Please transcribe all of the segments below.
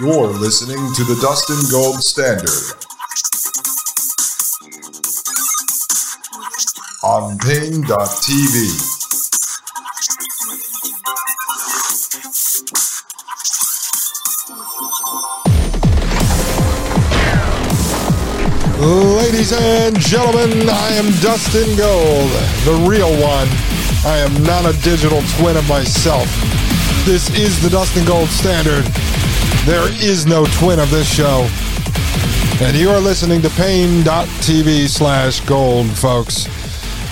You're listening to the Dustin Gold Standard on Paine.tv. Ladies and gentlemen, I am Dustin Gold, the real one. I am not a digital twin of myself. This is the Dustin Gold Standard. There is no twin of this show. And you are listening to paine.tv slash gold, folks.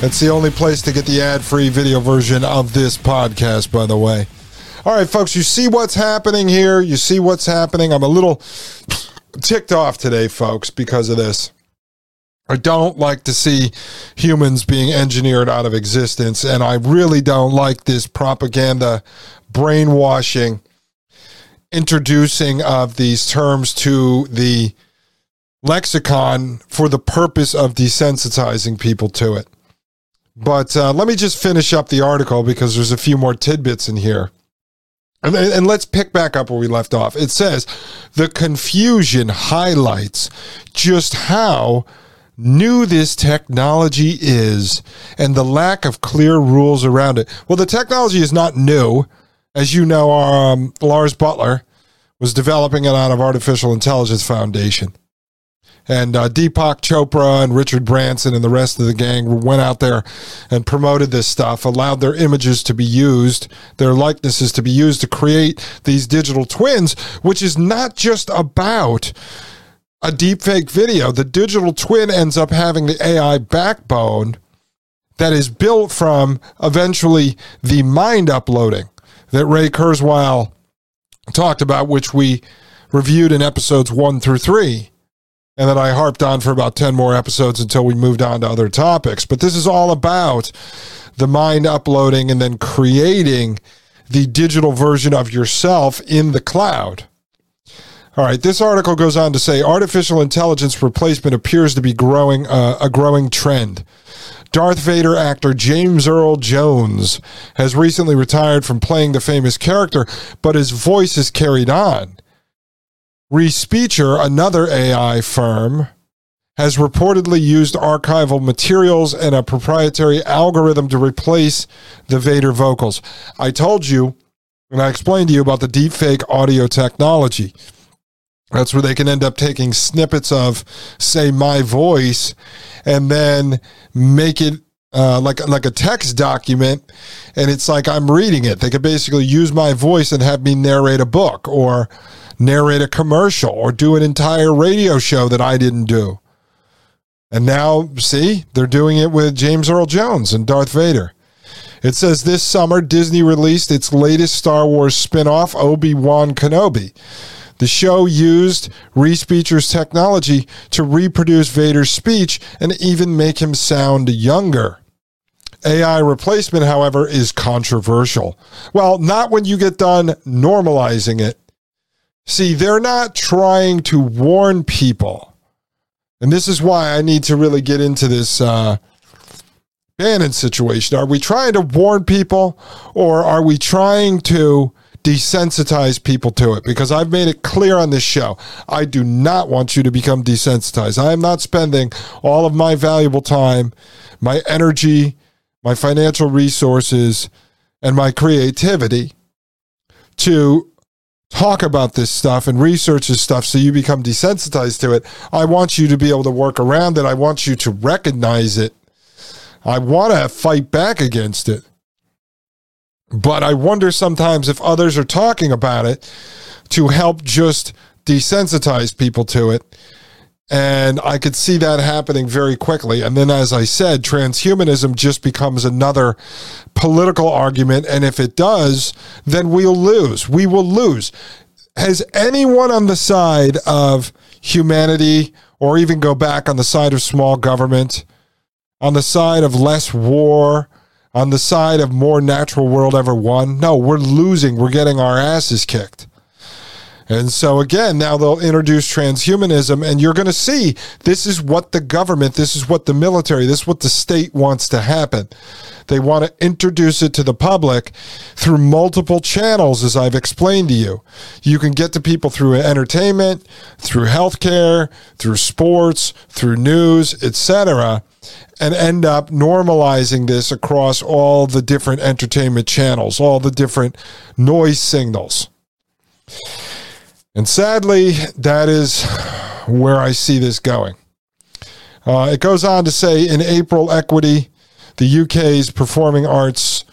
It's the only place to get the ad free video version of this podcast, by the way. All right, folks, you see what's happening here. You see what's happening. I'm a little ticked off today, folks, because of this. I don't like to see humans being engineered out of existence, and I really don't like this propaganda, brainwashing, introducing of these terms to the lexicon for the purpose of desensitizing people to it. But uh, let me just finish up the article because there's a few more tidbits in here. And, and, let's pick back up where we left off. It says the confusion highlights just how new this technology is and the lack of clear rules around it. Well, the technology is not new. As you know, um, Lars Buttler was developing it out of Artificial Intelligence Foundation. And uh, Deepak Chopra and Richard Branson and the rest of the gang went out there and promoted this stuff, allowed their images to be used, their likenesses to be used to create these digital twins, which is not just about a deepfake video. The digital twin ends up having the AI backbone that is built from eventually the mind uploading that Ray Kurzweil talked about, which we reviewed in episodes one through three, and that I harped on for about 10 more episodes until we moved on to other topics. But this is all about the mind uploading and then creating the digital version of yourself in the cloud. All right, this article goes on to say artificial intelligence replacement appears to be growing uh, a growing trend. Darth Vader actor James Earl Jones has recently retired from playing the famous character, but his voice is carried on. Respeecher, another AI firm, has reportedly used archival materials and a proprietary algorithm to replace the Vader vocals. I told you, and I explained to you about the deepfake audio technology. That's where they can end up taking snippets of, say, my voice, and then make it uh, like like a text document, and it's like I'm reading it. They could basically use my voice and have me narrate a book, or narrate a commercial, or do an entire radio show that I didn't do. And now, see, they're doing it with James Earl Jones and Darth Vader. It says this summer, Disney released its latest Star Wars spin off, Obi Wan Kenobi. The show used Respeecher's technology to reproduce Vader's speech and even make him sound younger. AI replacement, however, is controversial. Well, not when you get done normalizing it. See, they're not trying to warn people. And this is why I need to really get into this uh, Bannon situation. Are we trying to warn people or are we trying to desensitize people to it because I've made it clear on this show. I do not want you to become desensitized. I am not spending all of my valuable time, my energy, my financial resources, and my creativity to talk about this stuff and research this stuff so you become desensitized to it. I want you to be able to work around it. I want you to recognize it. I want to fight back against it. But I wonder sometimes if others are talking about it to help just desensitize people to it. And I could see that happening very quickly. And then, as I said, transhumanism just becomes another political argument. And if it does, then we'll lose. We will lose. Has anyone on the side of humanity, or even go back on the side of small government, on the side of less war, on the side of more natural world ever won. No, we're losing. We're getting our asses kicked. And so, again, now they'll introduce transhumanism, and you're going to see this is what the government, this is what the military, this is what the state wants to happen. They want to introduce it to the public through multiple channels, as I've explained to you. You can get to people through entertainment, through healthcare, through sports, through news, etc., and end up normalizing this across all the different entertainment channels, all the different noise signals. And sadly, that is where I see this going. Uh, it goes on to say in April, Equity, the UK's Performing Arts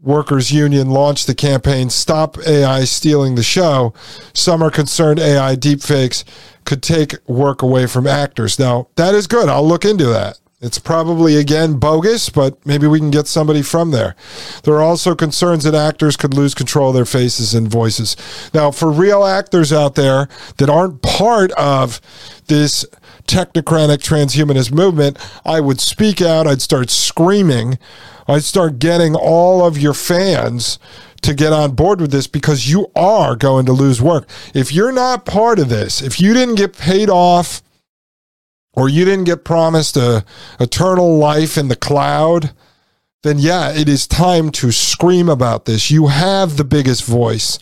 Workers Union launched the campaign Stop AI Stealing the Show. Some are concerned AI deepfakes could take work away from actors. Now, that is good. I'll look into that. It's probably again bogus, but maybe we can get somebody from there. There are also concerns that actors could lose control of their faces and voices. Now, for real actors out there that aren't part of this technocratic transhumanist movement, I would speak out. I'd start screaming. I'd start getting all of your fans to get on board with this because you are going to lose work. If you're not part of this, if you didn't get paid off or you didn't get promised a eternal life in the cloud, then yeah, it is time to scream about this. You have the biggest voice.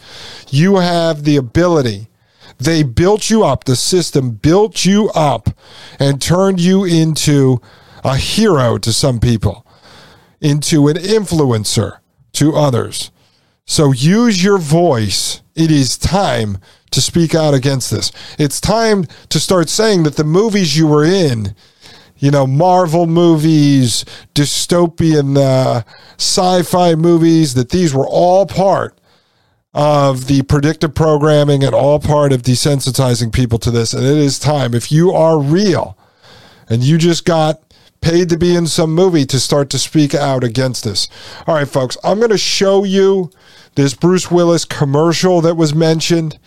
You have the ability. They built you up. The system built you up and turned you into a hero to some people, into an influencer to others. So use your voice. It is time to speak out against this. It's time to start saying that the movies you were in, you know, Marvel movies, dystopian uh, sci fi movies, that these were all part of the predictive programming and all part of desensitizing people to this. And it is time, if you are real and you just got paid to be in some movie, to start to speak out against this. All right, folks, I'm going to show you this Bruce Willis commercial that was mentioned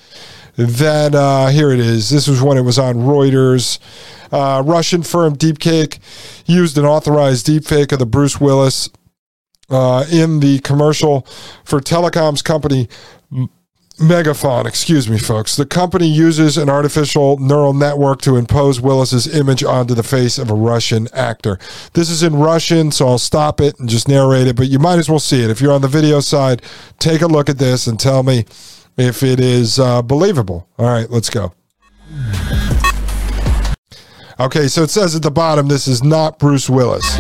that uh, here it is. This was when it was on Reuters. Uh, Russian firm Deepcake used an authorized deepfake of the Bruce Willis uh, in the commercial for telecoms company MegaFon, excuse me, folks. The company uses an artificial neural network to impose Willis's image onto the face of a Russian actor. This is in Russian, so I'll stop it and just narrate it, but you might as well see it. If you're on the video side, take a look at this and tell me if it is uh, believable. All right, let's go. Okay, so it says at the bottom this is not Bruce Willis.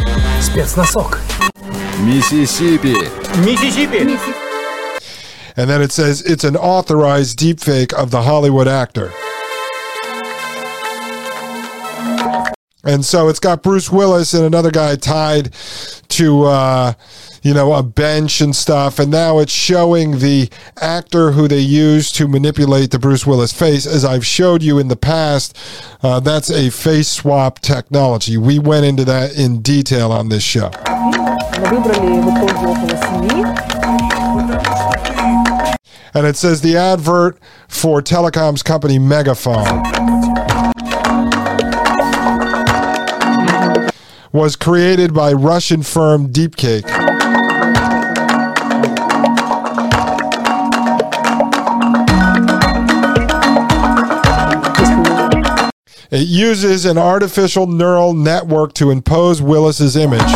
Mississippi. Mississippi. Mississippi. And then it says it's an authorized deepfake of the Hollywood actor. And so it's got Bruce Willis and another guy tied to, uh, you know, a bench and stuff. And now it's showing the actor who they used to manipulate the Bruce Willis face. As I've showed you in the past, uh, that's a face swap technology. We went into that in detail on this show. And it says the advert for telecoms company MegaFon was created by Russian firm Deepcake. It uses an artificial neural network to impose Willis's image.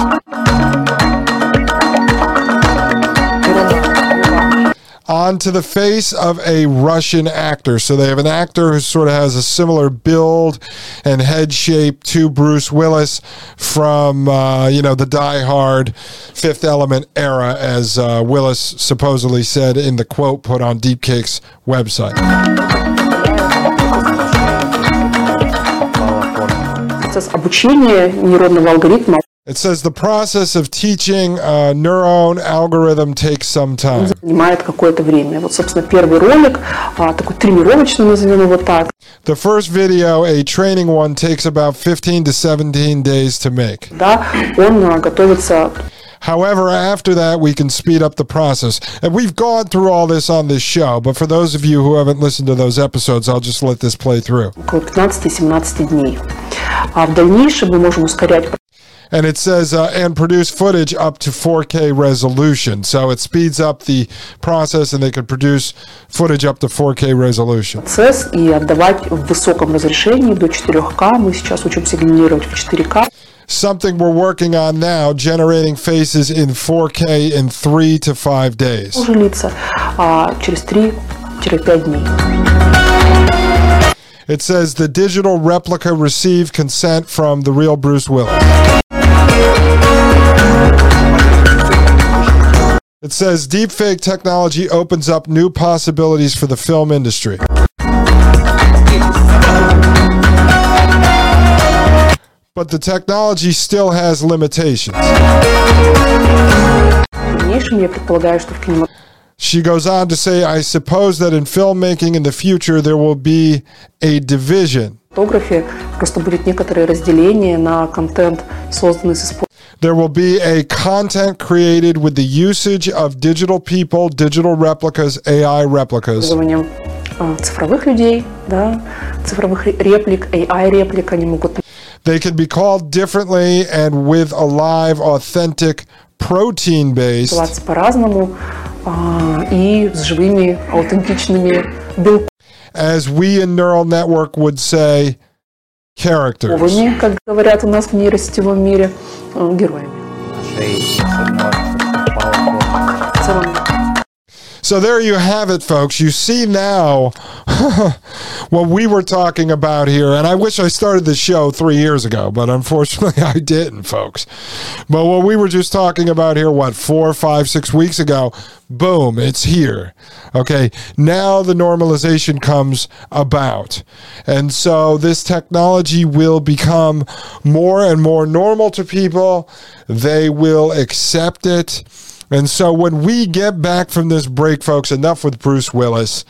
onto the face of a Russian actor. So they have an actor who sort of has a similar build and head shape to Bruce Willis from, uh, you know, the Die Hard Fifth Element era, as uh, Willis supposedly said in the quote put on Deepcake's website. Процесс обучения нейронного алгоритма It says the process of teaching a neuron algorithm takes some time. занимает какое-то время. Вот, собственно, первый ролик, а, такой тренировочный, назовем его так, The first video, a training one, takes about 15 to 17 days to make. да, он а, готовится However, after that, we can speed up the process. And we've gone through all this on this show, but for those of you who haven't listened to those episodes, I'll just let this play through. около 15-17 дней. А в дальнейшем мы можем ускорять and it says uh, and produce footage up to 4K resolution. So it speeds up the process, and they can produce footage up to 4K resolution. процесс и отдавать в высоком разрешении до 4К. Мы сейчас учимся генерировать в 4К. Something we're working on now, generating faces in 4K in three to five days. Уже лица а, через 3-5 дней. It says the digital replica received consent from the real Bruce Willis. It says deepfake technology opens up new possibilities for the film industry. But the technology still has limitations. В дальнейшем я предполагаю, что в кинематографе She goes on to say, I suppose that in filmmaking in the future there will be a division. просто будет некоторое разделение на контент, созданный с использованием There will be a content created with the usage of digital people, digital replicas, AI replicas. использованием а, цифровых людей, да, цифровых ре- реплик, AI-реплик, они могут They can be called differently and with a live, authentic, protein based, называться по-разному а, и с живыми, аутентичными белковыми, as we in Neural Network would say, characters. как говорят у нас в нейросетевом мире, э, героями. В целом, So there you have it, folks. You see now what we were talking about here. And I wish I started the show three years ago, but unfortunately I didn't, folks. But what we were just talking about here, what, four, five, six weeks ago, boom, it's here. Okay. Now the normalization comes about. And so this technology will become more and more normal to people. They will accept it. And so when we get back from this break, folks, enough with Bruce Willis.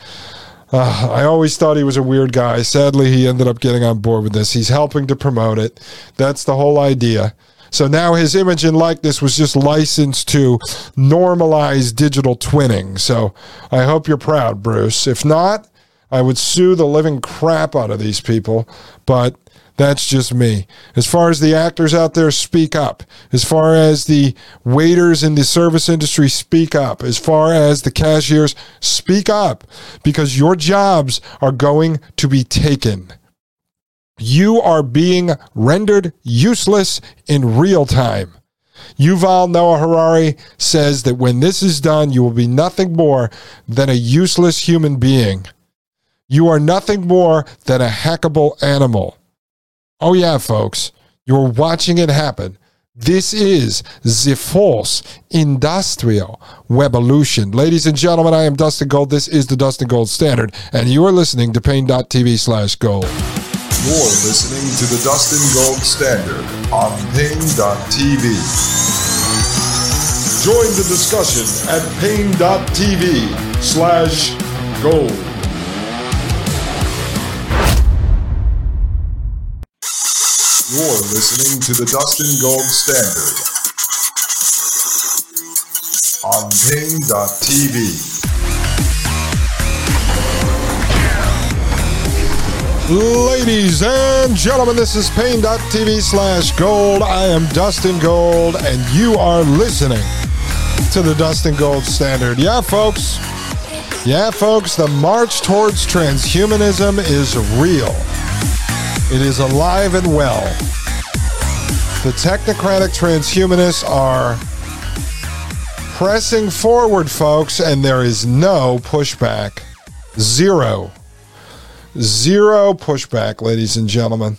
Uh, I always thought he was a weird guy. Sadly, he ended up getting on board with this. He's helping to promote it. That's the whole idea. So now his image and likeness was just licensed to normalize digital twinning. So I hope you're proud, Bruce. If not, I would sue the living crap out of these people. But that's just me. As far as the actors out there, speak up. As far as the waiters in the service industry, speak up. As far as the cashiers, speak up because your jobs are going to be taken. You are being rendered useless in real time. Yuval Noah Harari says that when this is done, you will be nothing more than a useless human being. You are nothing more than a hackable animal. Oh, yeah, folks, you're watching it happen. This is the false industrial revolution. Ladies and gentlemen, I am Dustin Gold. This is the Dustin Gold Standard, and you are listening to Paine.tv slash gold. You're listening to the Dustin Gold Standard on Paine.tv. Join the discussion at Paine.tv slash gold. You're listening to the Dustin Gold Standard on Paine.tv. Ladies and gentlemen, this is Paine.tv slash gold. I am Dustin Gold, and you are listening to the Dustin Gold Standard. Yeah, folks. Yeah, folks, the march towards transhumanism is real. It is alive and well. The technocratic transhumanists are pressing forward, folks, and there is no pushback. Zero. Zero pushback, ladies and gentlemen.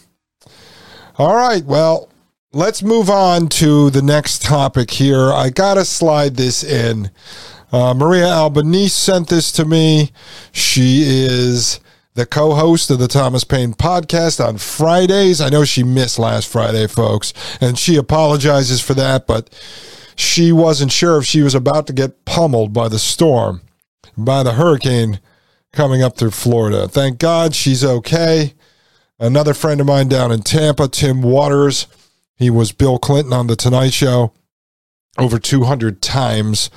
All right, well, let's move on to the next topic here. I got to slide this in. Uh, Maria Albanese sent this to me. She is the co host of the Thomas Paine podcast on Fridays. I know she missed last Friday, folks, and she apologizes for that, but she wasn't sure if she was about to get pummeled by the storm, by the hurricane coming up through Florida. Thank God she's okay. Another friend of mine down in Tampa, Tim Watters, he was Bill Clinton on The Tonight Show over 200 times.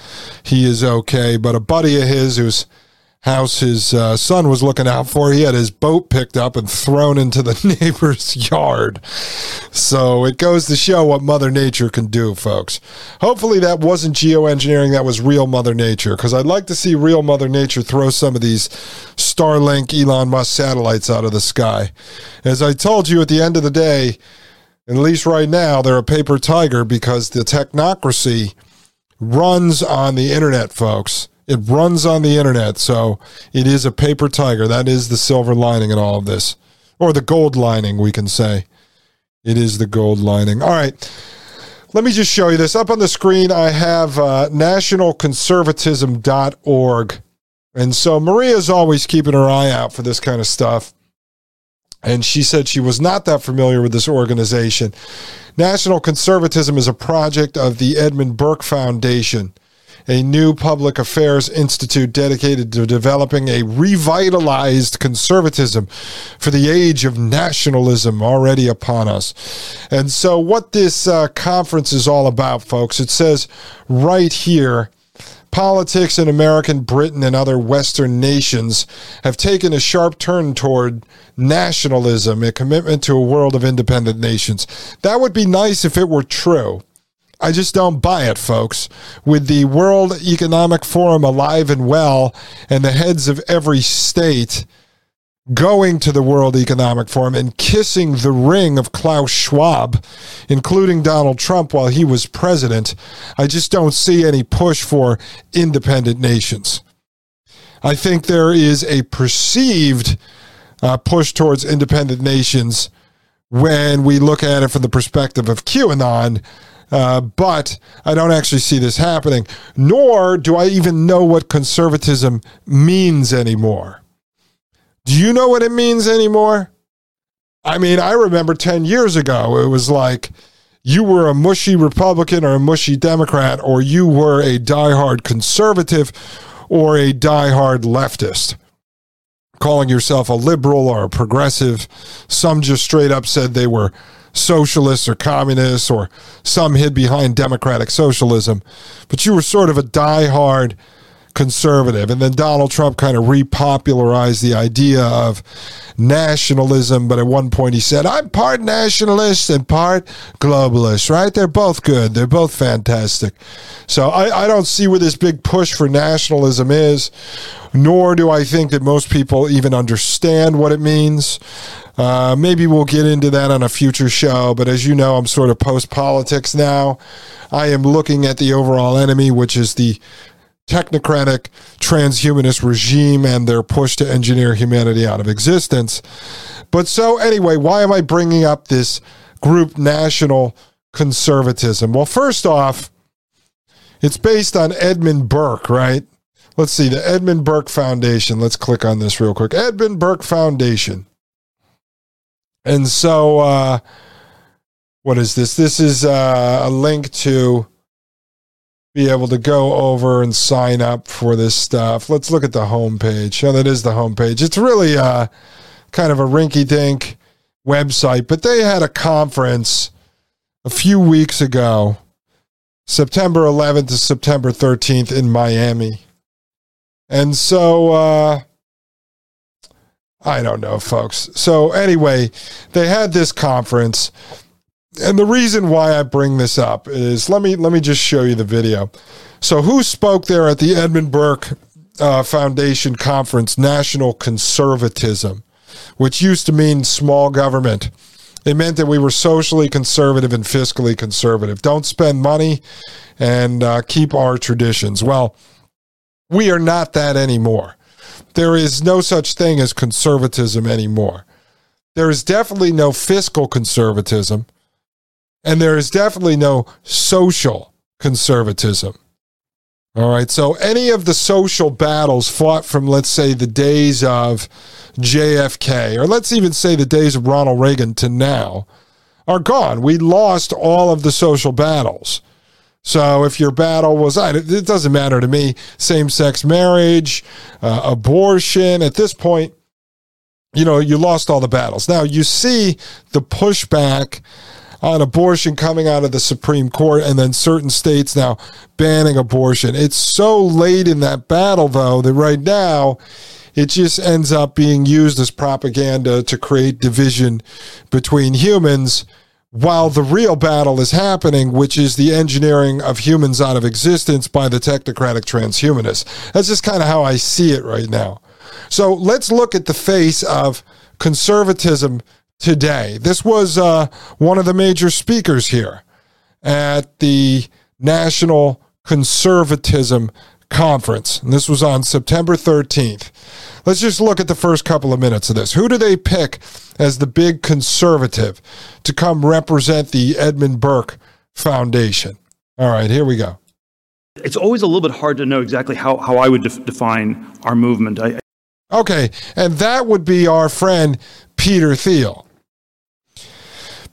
He is okay. But a buddy of his who's house his uh, son was looking out for. He had his boat picked up and thrown into the neighbor's yard. So it goes to show what Mother Nature can do, folks. Hopefully, that wasn't geoengineering, that was real Mother Nature, because I'd like to see real Mother Nature throw some of these Starlink Elon Musk satellites out of the sky. As I told you at the end of the day, at least right now, they're a paper tiger because the technocracy runs on the internet, folks. It runs on the internet, so it is a paper tiger. That is the silver lining in all of this, or the gold lining, we can say. It is the gold lining. All right. Let me just show you this. Up on the screen, I have uh, nationalconservatism.org. And so Maria's always keeping her eye out for this kind of stuff. And she said she was not that familiar with this organization. National Conservatism is a project of the Edmund Burke Foundation a new public affairs institute dedicated to developing a revitalized conservatism for the age of nationalism already upon us. And so, what this uh, conference is all about, folks, it says right here politics in American Britain and other Western nations have taken a sharp turn toward nationalism, a commitment to a world of independent nations. That would be nice if it were true. I just don't buy it, folks. With the World Economic Forum alive and well, and the heads of every state going to the World Economic Forum and kissing the ring of Klaus Schwab, including Donald Trump while he was president, I just don't see any push for independent nations. I think there is a perceived uh, push towards independent nations when we look at it from the perspective of QAnon uh, but I don't actually see this happening, nor do I even know what conservatism means anymore. Do you know what it means anymore? I mean, I remember 10 years ago, it was like you were a mushy Republican or a mushy Democrat, or you were a diehard conservative or a diehard leftist. Calling yourself a liberal or a progressive. Some just straight up said they were socialists or communists, or some hid behind democratic socialism. But you were sort of a die-hard conservative. And then Donald Trump kind of repopularized the idea of nationalism. But at one point he said, I'm part nationalist and part globalist, right? They're both good. They're both fantastic. So I, I don't see where this big push for nationalism is, nor do I think that most people even understand what it means. Uh, maybe we'll get into that on a future show, but as you know, I'm sort of post politics now. I am looking at the overall enemy, which is the technocratic transhumanist regime and their push to engineer humanity out of existence. But so, anyway, why am I bringing up this group national conservatism? Well, first off, it's based on Edmund Burke, right? Let's see, the Edmund Burke Foundation. Let's click on this real quick. Edmund Burke Foundation. And so, uh, what is this? This is uh, a link to be able to go over and sign up for this stuff. Let's look at the homepage. Oh, that is the homepage. It's really uh, kind of a rinky dink website, but they had a conference a few weeks ago, September 11th to September 13th in Miami. And so, uh, I don't know, folks. So anyway, they had this conference, and the reason why I bring this up is let me let me just show you the video. So who spoke there at the Edmund Burke uh, Foundation conference? National conservatism, which used to mean small government. It meant that we were socially conservative and fiscally conservative. Don't spend money and uh, keep our traditions. Well, we are not that anymore. There is no such thing as conservatism anymore. There is definitely no fiscal conservatism, and there is definitely no social conservatism. All right. So, any of the social battles fought from, let's say, the days of JFK, or let's even say the days of Ronald Reagan to now, are gone. We lost all of the social battles. So if your battle was, it doesn't matter to me, same sex marriage, uh, abortion, at this point, you know, you lost all the battles. Now you see the pushback on abortion coming out of the Supreme Court and then certain states now banning abortion. It's so late in that battle, though, that right now it just ends up being used as propaganda to create division between humans while the real battle is happening, which is the engineering of humans out of existence by the technocratic transhumanists. That's just kind of how I see it right now. So let's look at the face of conservatism today. This was uh, one of the major speakers here at the National Conservatism Conference. And this was on September 13th. Let's just look at the first couple of minutes of this. Who do they pick as the big conservative to come represent the Edmund Burke Foundation? All right, here we go. It's always a little bit hard to know exactly how, how I would def- define our movement. I, Okay, and that would be our friend Peter Thiel.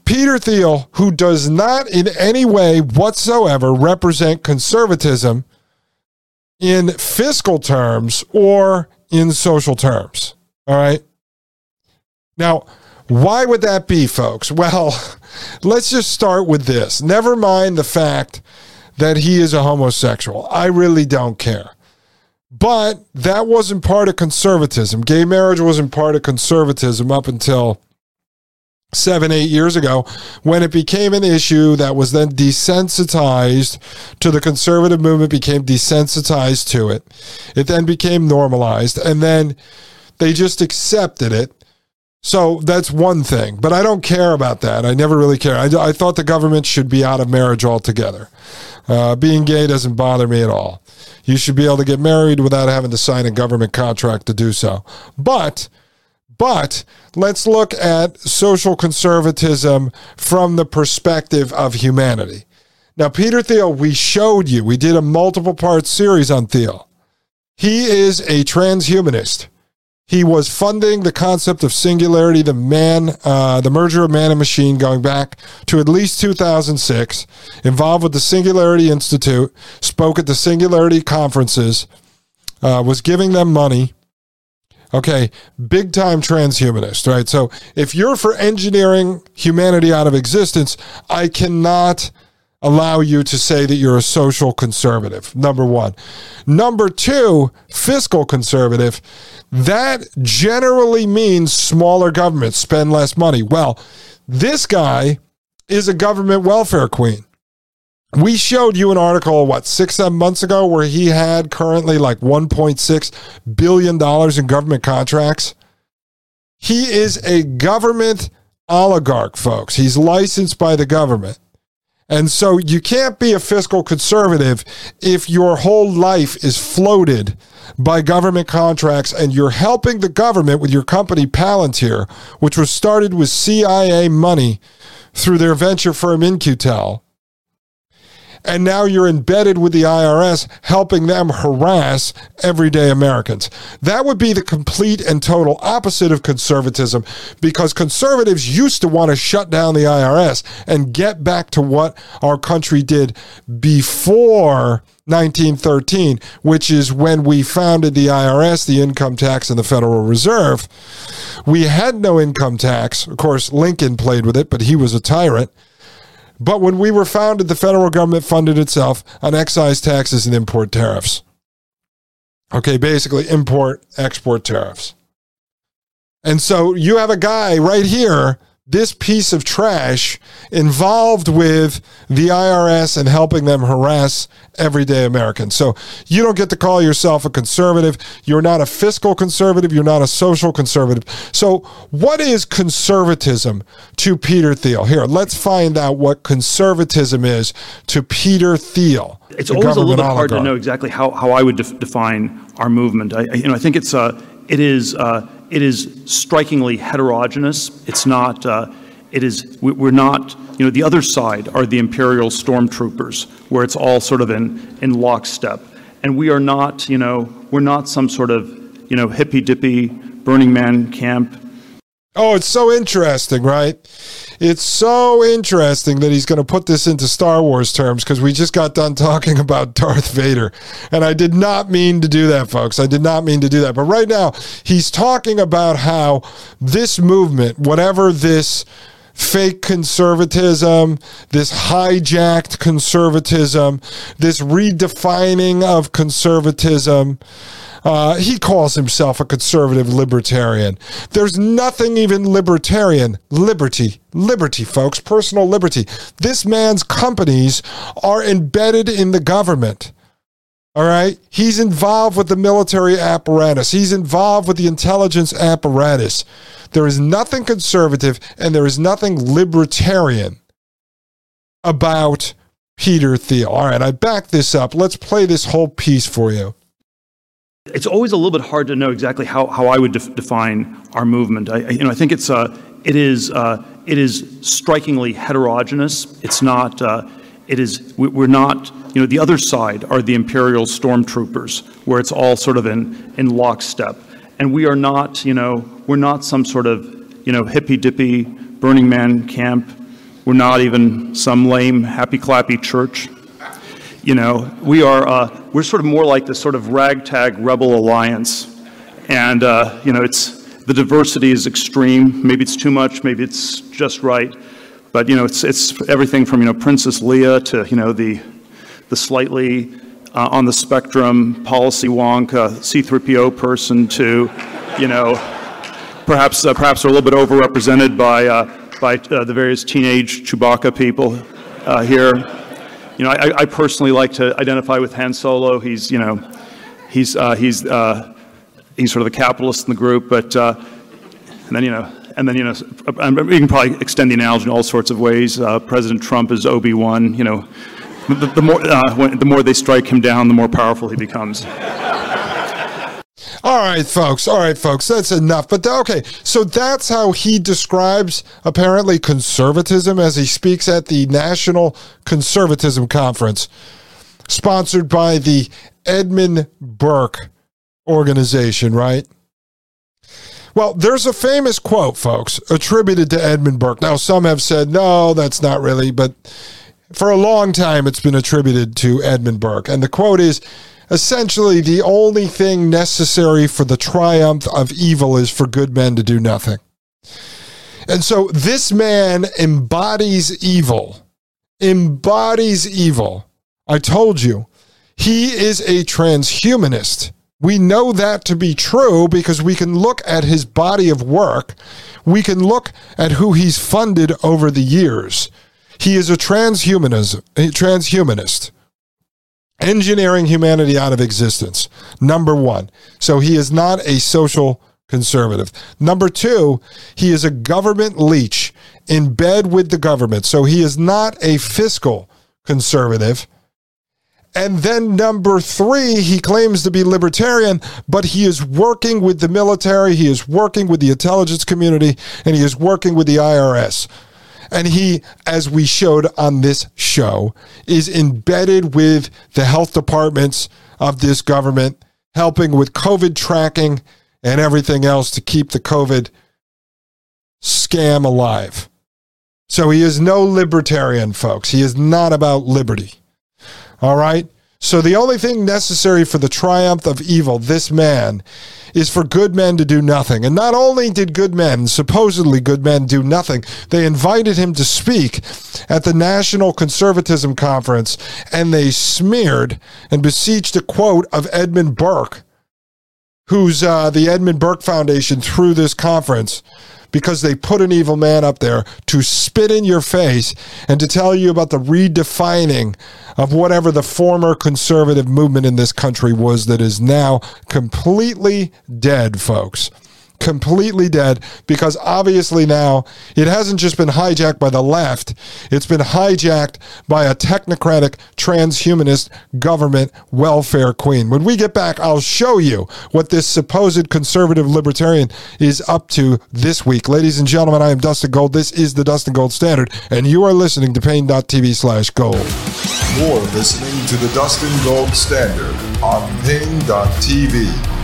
Peter Thiel, who does not in any way whatsoever represent conservatism in fiscal terms or in social terms. All right. Now, why would that be, folks? Well, let's just start with this. Never mind the fact that he is a homosexual. I really don't care. But that wasn't part of conservatism. Gay marriage wasn't part of conservatism up until seven, eight years ago when it became an issue that was then desensitized to the conservative movement, became desensitized to it. It then became normalized, and then they just accepted it. So that's one thing, but I don't care about that. I never really care. I, I thought the government should be out of marriage altogether. Uh, being gay doesn't bother me at all. You should be able to get married without having to sign a government contract to do so. But but let's look at social conservatism from the perspective of humanity. Now, Peter Thiel, we showed you, we did a multiple part series on Thiel. He is a transhumanist. He was funding the concept of singularity, the man, uh, the merger of man and machine, going back to at least 2006. Involved with the Singularity Institute, spoke at the Singularity conferences, uh, was giving them money. Okay, big time transhumanist, right? So if you're for engineering humanity out of existence, I cannot allow you to say that you're a social conservative. Number one. Number two, fiscal conservative. That generally means smaller government, spend less money. Well, this guy is a government welfare queen. We showed you an article, what, six, seven months ago, where he had currently like $1.6 billion in government contracts. He is a government oligarch, folks. He's licensed by the government. And so you can't be a fiscal conservative if your whole life is floated by government contracts and you're helping the government with your company Palantir, which was started with CIA money through their venture firm In-Q-Tel and now you're embedded with the IRS, helping them harass everyday Americans. That would be the complete and total opposite of conservatism because conservatives used to want to shut down the IRS and get back to what our country did before 1913, which is when we founded the IRS, the income tax, and the Federal Reserve. We had no income tax. Of course, Lincoln played with it, but he was a tyrant. But when we were founded, the federal government funded itself on excise taxes and import tariffs. Okay, basically import export tariffs. And so you have a guy right here this piece of trash involved with the IRS and helping them harass everyday Americans. So you don't get to call yourself a conservative. You're not a fiscal conservative. You're not a social conservative. So, what is conservatism to Peter Thiel? Here, let's find out what conservatism is to Peter Thiel. It's always a little bit hard to know exactly how, how I would def- define our movement. I, you know, I think it's uh, it is. Uh, it is strikingly heterogeneous. It's not, uh, it is, we're not, you know, the other side are the imperial stormtroopers, where it's all sort of in, in lockstep. And we are not, you know, we're not some sort of, you know, hippy dippy Burning Man camp Oh, it's so interesting, right? It's so interesting that he's going to put this into Star Wars terms because we just got done talking about Darth Vader. And I did not mean to do that, folks. I did not mean to do that. But right now, he's talking about how this movement, whatever this fake conservatism, this hijacked conservatism, this redefining of conservatism. Uh, he calls himself a conservative libertarian. There's nothing even libertarian. Liberty, liberty, folks, personal liberty. This man's companies are embedded in the government. All right. He's involved with the military apparatus. He's involved with the intelligence apparatus. There is nothing conservative and there is nothing libertarian about Peter Thiel. All right. I back this up. Let's play this whole piece for you. It's always a little bit hard to know exactly how, how I would def- define our movement. I, you know, I think it's, uh, it, is, uh, it is strikingly heterogeneous. It's not, uh, it is, we're not, you know, the other side are the imperial stormtroopers, where it's all sort of in, in lockstep. And we are not, you know, we're not some sort of, you know, hippy dippy Burning Man camp. We're not even some lame happy clappy church. You know, we are, uh, we're sort of more like this sort of ragtag rebel alliance. And, uh, you know, it's, the diversity is extreme. Maybe it's too much, maybe it's just right. But you know, it's it's everything from you know Princess Leia to you know the the slightly uh, on the spectrum policy wonk uh, C-3PO person to you know perhaps uh, perhaps are a little bit overrepresented by uh, by the various teenage Chewbacca people here. You know, I, I, personally like to identify with Han Solo. He's you know he's he's he's sort of the capitalist in the group, but and then you know and then, you know, we can probably extend the analogy in all sorts of ways. Uh, President Trump is Obi Wan. You know, the, the more uh, when, the more they strike him down, the more powerful he becomes. All right, folks. All right, folks. That's enough. But okay, so that's how he describes apparently conservatism as he speaks at the National Conservatism Conference, sponsored by the Edmund Burke organization, right? Well, there's a famous quote, folks, attributed to Edmund Burke. Now, some have said, no, that's not really, but for a long time it's been attributed to Edmund Burke. And the quote is essentially the only thing necessary for the triumph of evil is for good men to do nothing. And so this man embodies evil, embodies evil. I told you, he is a transhumanist. We know that to be true because we can look at his body of work. We can look at who he's funded over the years. He is a transhumanism, transhumanist, engineering humanity out of existence. Number one. So he is not a social conservative. Number two, he is a government leech in bed with the government. So he is not a fiscal conservative. And then number three, he claims to be libertarian, but he is working with the military, he is working with the intelligence community, and he is working with the IRS. And he, as we showed on this show, is embedded with the health departments of this government, helping with COVID tracking and everything else to keep the COVID scam alive. So he is no libertarian, folks. He is not about liberty. All right? So the only thing necessary for the triumph of evil, this man, is for good men to do nothing. And not only did good men, supposedly good men, do nothing, they invited him to speak at the National Conservatism Conference and they smeared and beseeched a quote of Edmund Burke, who's uh, the Edmund Burke Foundation through this conference because they put an evil man up there to spit in your face and to tell you about the redefining of whatever the former conservative movement in this country was that is now completely dead, folks completely dead because obviously now it hasn't just been hijacked by the left, it's been hijacked by a technocratic transhumanist government welfare queen. When we get back, I'll show you what this supposed conservative libertarian is up to this week. Ladies and gentlemen, I am Dustin Gold. This is the Dustin Gold Standard, and you are listening to Paine.tv slash gold. You're listening to the Dustin Gold Standard on Paine.tv.